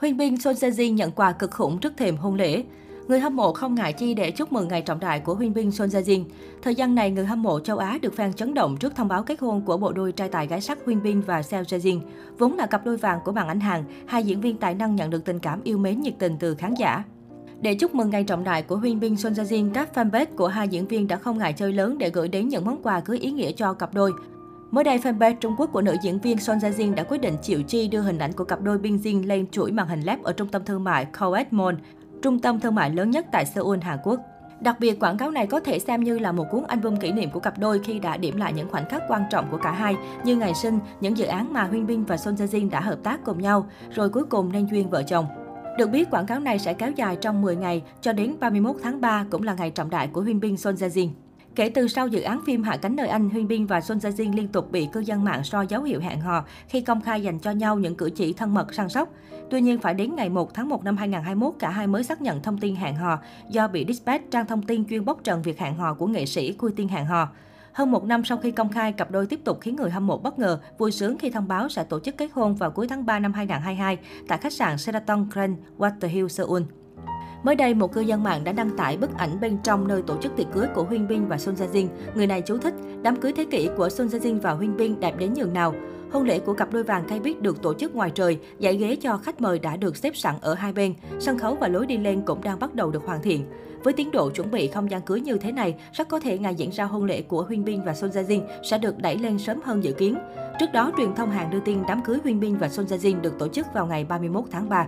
Huyên binh Son Jae Jin nhận quà cực khủng trước thềm hôn lễ. Người hâm mộ không ngại chi để chúc mừng ngày trọng đại của Huyên binh Son Jae Jin. Thời gian này, người hâm mộ châu Á được fan chấn động trước thông báo kết hôn của bộ đôi trai tài gái sắc Huyên binh và Seo Jae Jin. Vốn là cặp đôi vàng của màn ảnh hàng, hai diễn viên tài năng nhận được tình cảm yêu mến nhiệt tình từ khán giả. Để chúc mừng ngày trọng đại của Huyên binh Son Jae Jin, các fanpage của hai diễn viên đã không ngại chơi lớn để gửi đến những món quà cưới ý nghĩa cho cặp đôi. Mới đây, fanpage Trung Quốc của nữ diễn viên Son Jae Jin đã quyết định chịu chi đưa hình ảnh của cặp đôi Bin Jin lên chuỗi màn hình LED ở trung tâm thương mại Coed Mall, trung tâm thương mại lớn nhất tại Seoul, Hàn Quốc. Đặc biệt, quảng cáo này có thể xem như là một cuốn album kỷ niệm của cặp đôi khi đã điểm lại những khoảnh khắc quan trọng của cả hai, như ngày sinh, những dự án mà Huyên Bin và Son Jae Jin đã hợp tác cùng nhau, rồi cuối cùng nên duyên vợ chồng. Được biết, quảng cáo này sẽ kéo dài trong 10 ngày, cho đến 31 tháng 3 cũng là ngày trọng đại của Huyên Bin Son Jae Jin. Kể từ sau dự án phim Hạ cánh nơi Anh, Huyên Bin và Xuân Gia Jin liên tục bị cư dân mạng so dấu hiệu hẹn hò khi công khai dành cho nhau những cử chỉ thân mật săn sóc. Tuy nhiên, phải đến ngày 1 tháng 1 năm 2021, cả hai mới xác nhận thông tin hẹn hò do bị Dispatch trang thông tin chuyên bóc trần việc hẹn hò của nghệ sĩ Cui Tiên hẹn hò. Hơn một năm sau khi công khai, cặp đôi tiếp tục khiến người hâm mộ bất ngờ, vui sướng khi thông báo sẽ tổ chức kết hôn vào cuối tháng 3 năm 2022 tại khách sạn Sheraton Grand Waterhill, Seoul. Mới đây, một cư dân mạng đã đăng tải bức ảnh bên trong nơi tổ chức tiệc cưới của Huynh Bin và Son Jae Jin. Người này chú thích, đám cưới thế kỷ của Son Jae Jin và Huynh Bin đẹp đến nhường nào. Hôn lễ của cặp đôi vàng cây biết được tổ chức ngoài trời, dãy ghế cho khách mời đã được xếp sẵn ở hai bên. Sân khấu và lối đi lên cũng đang bắt đầu được hoàn thiện. Với tiến độ chuẩn bị không gian cưới như thế này, rất có thể ngày diễn ra hôn lễ của Huynh Bin và Son Jae Jin sẽ được đẩy lên sớm hơn dự kiến. Trước đó, truyền thông Hàn đưa tin đám cưới Huynh Bin và Son Jae Jin được tổ chức vào ngày 31 tháng 3.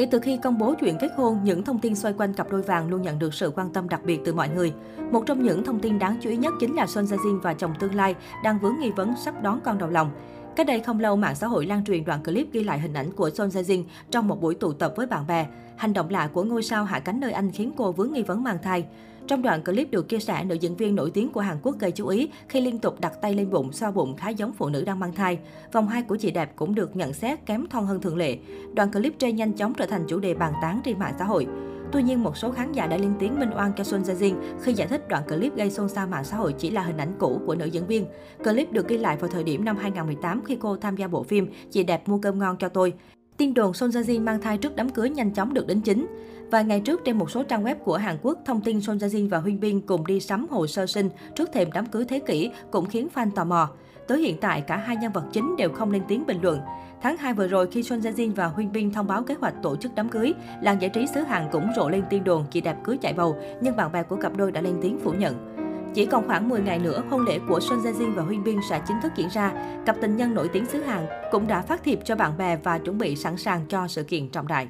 Kể từ khi công bố chuyện kết hôn, những thông tin xoay quanh cặp đôi vàng luôn nhận được sự quan tâm đặc biệt từ mọi người. Một trong những thông tin đáng chú ý nhất chính là Son Jae Jin và chồng tương lai đang vướng nghi vấn sắp đón con đầu lòng. Cách đây không lâu, mạng xã hội lan truyền đoạn clip ghi lại hình ảnh của Son Jae Jin trong một buổi tụ tập với bạn bè. Hành động lạ của ngôi sao hạ cánh nơi Anh khiến cô vướng nghi vấn mang thai. Trong đoạn clip được chia sẻ, nữ diễn viên nổi tiếng của Hàn Quốc gây chú ý khi liên tục đặt tay lên bụng, xoa bụng khá giống phụ nữ đang mang thai. Vòng hai của chị đẹp cũng được nhận xét kém thon hơn thường lệ. Đoạn clip trên nhanh chóng trở thành chủ đề bàn tán trên mạng xã hội. Tuy nhiên, một số khán giả đã lên tiếng minh oan cho Sun Jae Jin khi giải thích đoạn clip gây xôn xao mạng xã hội chỉ là hình ảnh cũ của nữ diễn viên. Clip được ghi lại vào thời điểm năm 2018 khi cô tham gia bộ phim Chị đẹp mua cơm ngon cho tôi. Tin đồn Son Jae Jin mang thai trước đám cưới nhanh chóng được đính chính. Vài ngày trước, trên một số trang web của Hàn Quốc, thông tin Son Jae Jin và Huyên Bin cùng đi sắm hồ sơ sinh trước thềm đám cưới thế kỷ cũng khiến fan tò mò. Tới hiện tại, cả hai nhân vật chính đều không lên tiếng bình luận. Tháng 2 vừa rồi, khi Son Jae Jin và Huyên Bin thông báo kế hoạch tổ chức đám cưới, làng giải trí xứ Hàn cũng rộ lên tin đồn chị đẹp cưới chạy bầu, nhưng bạn bè của cặp đôi đã lên tiếng phủ nhận. Chỉ còn khoảng 10 ngày nữa, hôn lễ của Son Jae Jin và Huyên Bin sẽ chính thức diễn ra. Cặp tình nhân nổi tiếng xứ Hàn cũng đã phát thiệp cho bạn bè và chuẩn bị sẵn sàng cho sự kiện trọng đại.